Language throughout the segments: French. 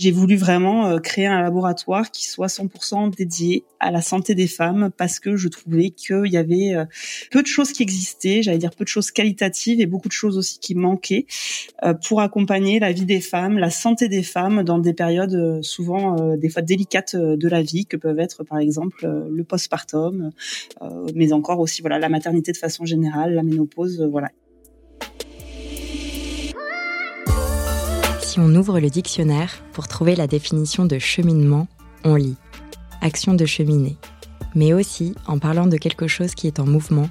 J'ai voulu vraiment euh, créer un laboratoire qui soit 100% dédié à la santé des femmes parce que je trouvais qu'il y avait euh, peu de choses qui existaient, j'allais dire peu de choses qualitatives et beaucoup de choses aussi qui manquaient euh, pour accompagner la vie des femmes, la santé des femmes dans des périodes souvent des fois délicates de la vie que peuvent être par exemple le postpartum, mais encore aussi voilà la maternité de façon générale, la ménopause, voilà. On ouvre le dictionnaire pour trouver la définition de cheminement, on lit action de cheminer. Mais aussi, en parlant de quelque chose qui est en mouvement,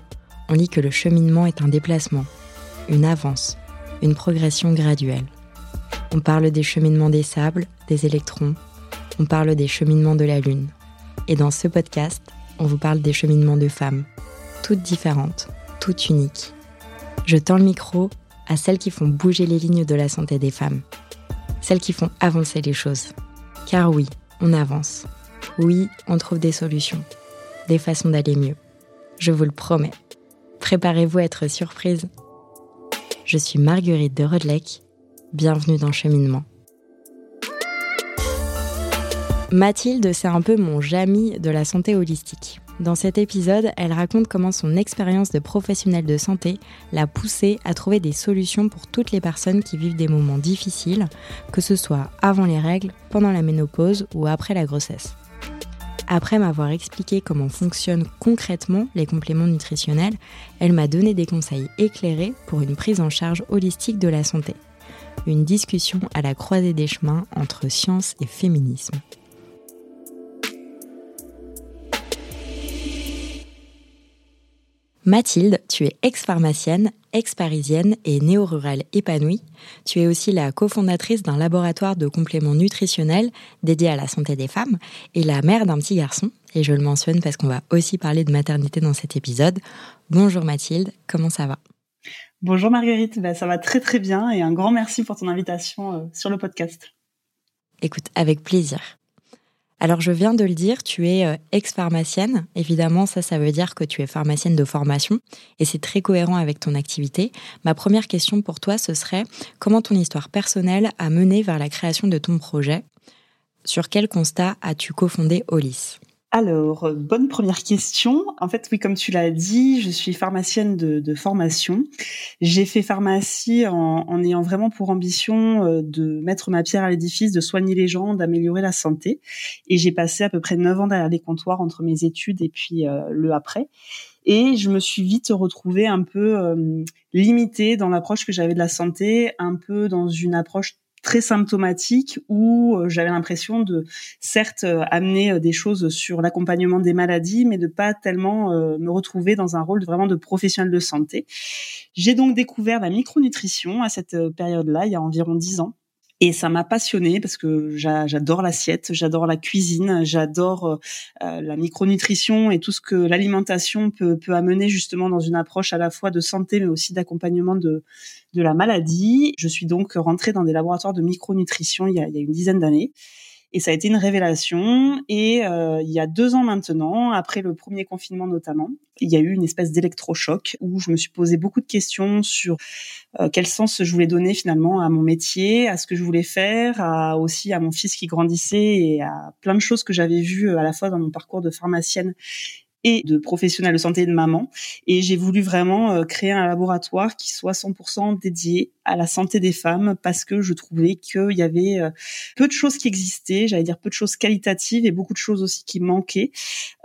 on lit que le cheminement est un déplacement, une avance, une progression graduelle. On parle des cheminements des sables, des électrons, on parle des cheminements de la Lune. Et dans ce podcast, on vous parle des cheminements de femmes, toutes différentes, toutes uniques. Je tends le micro à celles qui font bouger les lignes de la santé des femmes celles qui font avancer les choses. Car oui, on avance. Oui, on trouve des solutions, des façons d'aller mieux. Je vous le promets. Préparez-vous à être surprise. Je suis Marguerite de Rodelec. Bienvenue dans Cheminement. Mathilde, c'est un peu mon Jamy de la santé holistique. Dans cet épisode, elle raconte comment son expérience de professionnelle de santé l'a poussée à trouver des solutions pour toutes les personnes qui vivent des moments difficiles, que ce soit avant les règles, pendant la ménopause ou après la grossesse. Après m'avoir expliqué comment fonctionnent concrètement les compléments nutritionnels, elle m'a donné des conseils éclairés pour une prise en charge holistique de la santé. Une discussion à la croisée des chemins entre science et féminisme. Mathilde, tu es ex-pharmacienne, ex-parisienne et néo-rurale épanouie. Tu es aussi la cofondatrice d'un laboratoire de compléments nutritionnels dédié à la santé des femmes et la mère d'un petit garçon. Et je le mentionne parce qu'on va aussi parler de maternité dans cet épisode. Bonjour Mathilde, comment ça va? Bonjour Marguerite, ben, ça va très très bien et un grand merci pour ton invitation euh, sur le podcast. Écoute, avec plaisir. Alors je viens de le dire, tu es euh, ex-pharmacienne. Évidemment, ça, ça veut dire que tu es pharmacienne de formation et c'est très cohérent avec ton activité. Ma première question pour toi, ce serait comment ton histoire personnelle a mené vers la création de ton projet? Sur quel constat as-tu cofondé Olis? Alors, euh, bonne première question. En fait, oui, comme tu l'as dit, je suis pharmacienne de, formation. J'ai fait pharmacie en, ayant vraiment pour ambition euh, de mettre ma pierre à l'édifice, de soigner les gens, d'améliorer la santé. Et j'ai passé à peu près neuf ans derrière les comptoirs entre mes études et puis euh, le après. Et je me suis vite retrouvée un peu limitée dans l'approche que j'avais de la santé, un peu dans une approche très symptomatique où euh, j'avais l'impression de certes euh, amener euh, des choses sur l'accompagnement des maladies mais de pas tellement me retrouver dans un rôle vraiment de professionnel de santé. J'ai donc découvert la micronutrition à cette période-là il y a environ dix ans et ça m'a passionnée parce que j'adore l'assiette, j'adore la cuisine, j'adore euh, la micronutrition et tout ce que l'alimentation peut, peut amener justement dans une approche à la fois de santé mais aussi d'accompagnement de, la maladie. Je suis donc rentrée dans des laboratoires de micronutrition il y a une dizaine d'années. Et ça a été une révélation. Et euh, il y a deux ans maintenant, après le premier confinement notamment, il y a eu une espèce d'électrochoc où je me suis posé beaucoup de questions sur euh, quel sens je voulais donner finalement à mon métier, à ce que je voulais faire, à aussi à mon fils qui grandissait et à plein de choses que j'avais vues à la fois dans mon parcours de pharmacienne et de professionnels de santé et de maman. Et j'ai voulu vraiment euh, créer un laboratoire qui soit 100% dédié à la santé des femmes parce que je trouvais qu'il y avait euh, peu de choses qui existaient, j'allais dire peu de choses qualitatives et beaucoup de choses aussi qui manquaient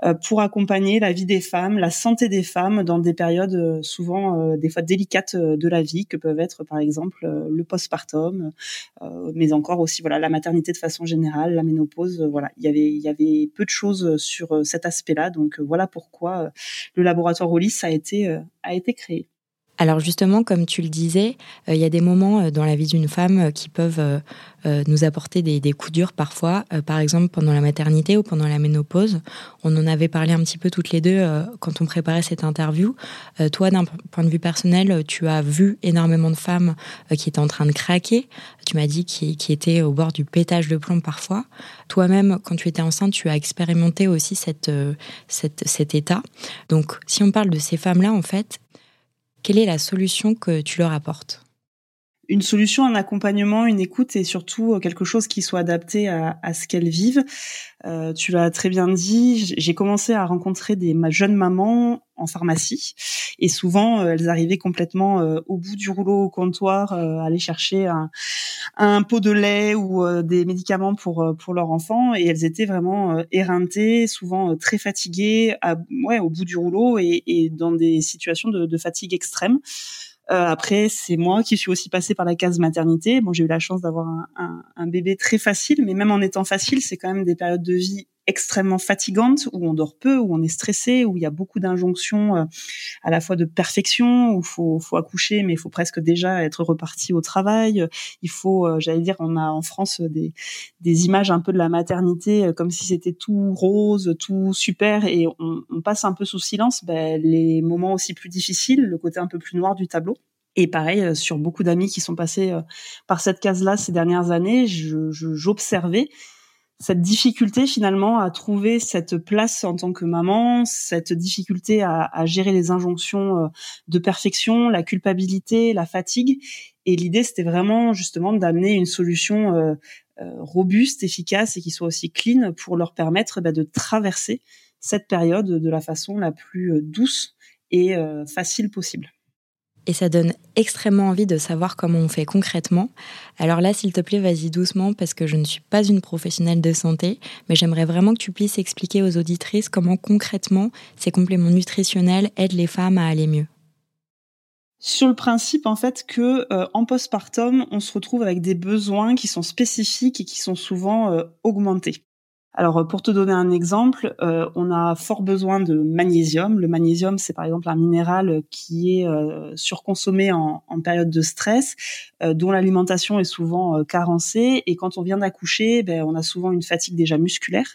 euh, pour accompagner la vie des femmes, la santé des femmes dans des périodes souvent des fois délicates de la vie que peuvent être par exemple le postpartum, mais encore aussi voilà la maternité de façon générale, la ménopause. Voilà, il y avait il y avait peu de choses sur cet aspect-là, donc voilà pourquoi euh, le laboratoire Olis a été, euh, a été créé. Alors justement, comme tu le disais, euh, il y a des moments dans la vie d'une femme qui peuvent nous apporter des, coups durs parfois. par exemple, pendant la maternité ou pendant la ménopause. On en avait parlé un petit peu toutes les deux quand on préparait cette interview. toi, d'un point de vue personnel, tu as vu énormément de femmes qui étaient en train de craquer. Tu m'as dit qui, étaient au bord du pétage de plomb parfois. Toi-même, quand tu étais enceinte, tu as expérimenté aussi cet état. Donc, si on parle de ces femmes-là, en fait, quelle est la solution que tu leur apportes? Une solution, un accompagnement, une écoute et surtout quelque chose qui soit adapté à, à ce qu'elles vivent. Euh, tu l'as très bien dit, j'ai commencé à rencontrer des jeunes mamans en pharmacie et souvent euh, elles arrivaient complètement euh, au bout du rouleau au comptoir, euh, aller chercher un, un, pot de lait ou des médicaments pour pour leur enfant et elles étaient vraiment éreintées, souvent très fatiguées, à, ouais au bout du rouleau et, et dans des situations de, de fatigue extrême. Euh, après, c'est moi qui suis aussi passée par la case maternité. Bon, j'ai eu la chance d'avoir un, un, un, bébé très facile, mais même en étant facile, c'est quand même des périodes de vie extrêmement fatigante, où on dort peu, où on est stressé, où il y a beaucoup d'injonctions euh, à la fois de perfection, où faut faut accoucher, mais il faut presque déjà être reparti au travail. Il faut, euh, j'allais dire, on a en France des des images un peu de la maternité euh, comme si c'était tout rose, tout super, et on, on passe un peu sous silence ben, les moments aussi plus difficiles, le côté un peu plus noir du tableau. Et pareil, sur beaucoup d'amis qui sont passés par cette case-là ces dernières années, j'observais cette difficulté finalement à trouver cette place en tant que maman, cette difficulté à, gérer les injonctions euh, de perfection, la culpabilité, la fatigue. Et l'idée, c'était vraiment justement d'amener une solution euh, euh, robuste, efficace et qui soit aussi clean pour leur permettre bah, de traverser cette période de la façon la plus douce et facile possible et ça donne extrêmement envie de savoir comment on fait concrètement. Alors là, s'il te plaît, vas-y doucement parce que je ne suis pas une professionnelle de santé, mais j'aimerais vraiment que tu puisses expliquer aux auditrices comment concrètement ces compléments nutritionnels aident les femmes à aller mieux. Sur le principe en fait que euh, en postpartum, on se retrouve avec des besoins qui sont spécifiques et qui sont souvent euh, augmentés. Alors pour te donner un exemple, euh, on a fort besoin de magnésium. Le magnésium, c'est par exemple un minéral qui est euh, surconsommé en, en, période de stress, euh, dont l'alimentation est souvent carencée. Et quand on vient d'accoucher, ben, on a souvent une fatigue déjà musculaire.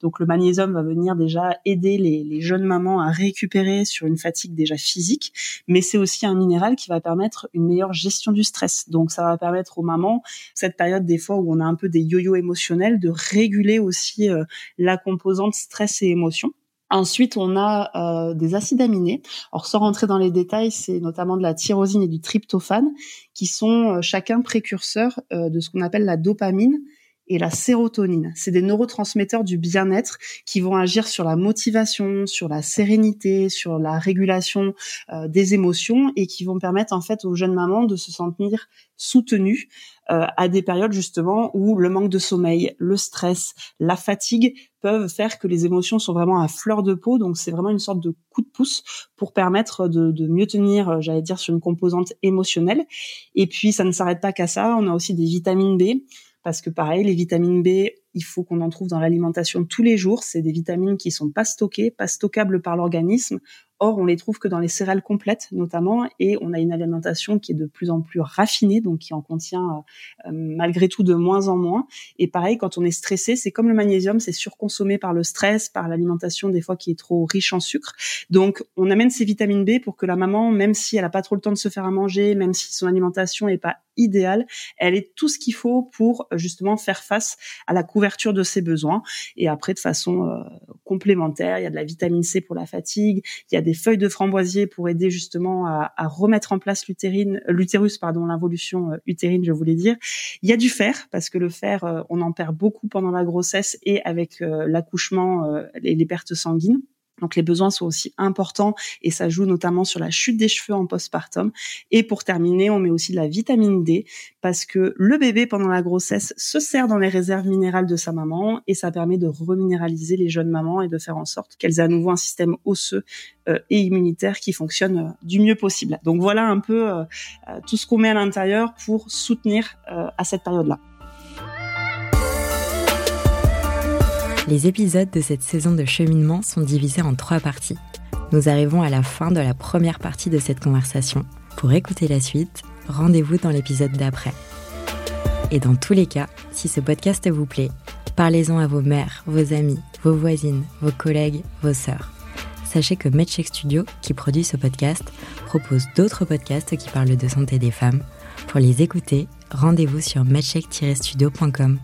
Donc le magnésium va venir déjà aider les, les jeunes mamans à récupérer sur une fatigue déjà physique, mais c'est aussi un minéral qui va permettre une meilleure gestion du stress. Donc ça va permettre aux mamans, cette période des fois où on a un peu des yo-yo émotionnels, de réguler aussi euh, la composante stress et émotion. Ensuite, on a euh, des acides aminés. Alors, sans rentrer dans les détails, c'est notamment de la tyrosine et du tryptophane, qui sont euh, chacun précurseurs de ce qu'on appelle la dopamine et la sérotonine. C'est des neurotransmetteurs du bien-être qui vont agir sur la motivation, sur la sérénité, sur la régulation des émotions et qui vont permettre en fait aux jeunes mamans de se sentir soutenues euh, à des périodes justement où le manque de sommeil, le stress, la fatigue peuvent faire que les émotions sont vraiment à fleur de peau. Donc c'est vraiment une sorte de coup de pouce pour permettre de, de mieux tenir, euh, j'allais dire, sur une composante émotionnelle. Et puis ça ne s'arrête pas qu'à ça. On a aussi des vitamines B parce que pareil, les vitamines B, il faut qu'on en trouve dans l'alimentation tous les jours. C'est des vitamines qui sont pas stockées, pas stockables par l'organisme. Or, on les trouve que dans les céréales complètes, notamment, et on a une alimentation qui est de plus en plus raffinée, donc qui en contient euh, malgré tout de moins en moins. Et pareil, quand on est stressé, c'est comme le magnésium, c'est surconsommé par le stress, par l'alimentation des fois qui est trop riche en sucre. Donc, on amène ces vitamines B pour que la maman, même si elle a pas trop le temps de se faire à manger, même si son alimentation est pas idéale, elle ait tout ce qu'il faut pour justement faire face à la couverture de ses besoins. Et après, de façon euh, complémentaire, il y a de la vitamine C pour la fatigue, il y a des feuilles de framboisier pour aider justement à, remettre en place l'utérine, l'utérus, pardon, l'involution euh, utérine, je voulais dire. Il y a du fer parce que le fer, euh, on en perd beaucoup pendant la grossesse et avec euh, l'accouchement et les pertes sanguines. Donc les besoins sont aussi importants et ça joue notamment sur la chute des cheveux en postpartum. Et pour terminer, on met aussi de la vitamine D parce que le bébé pendant la grossesse se sert dans les réserves minérales de sa maman et ça permet de reminéraliser les jeunes mamans et de faire en sorte qu'elles aient à nouveau un système osseux euh, et immunitaire qui fonctionne euh, du mieux possible. Donc voilà un peu euh, tout ce qu'on met à l'intérieur pour soutenir à cette période-là. Les épisodes de cette saison de cheminement sont divisés en trois parties. Nous arrivons à la fin de la première partie de cette conversation. Pour écouter la suite, rendez-vous dans l'épisode d'après. Et dans tous les cas, si ce podcast vous plaît, parlez-en à vos mères, vos amis, vos voisines, vos collègues, vos sœurs. Sachez que MedCheck Studio, qui produit ce podcast, propose d'autres podcasts qui parlent de santé des femmes. Pour les écouter, rendez-vous sur medcheck-studio.com.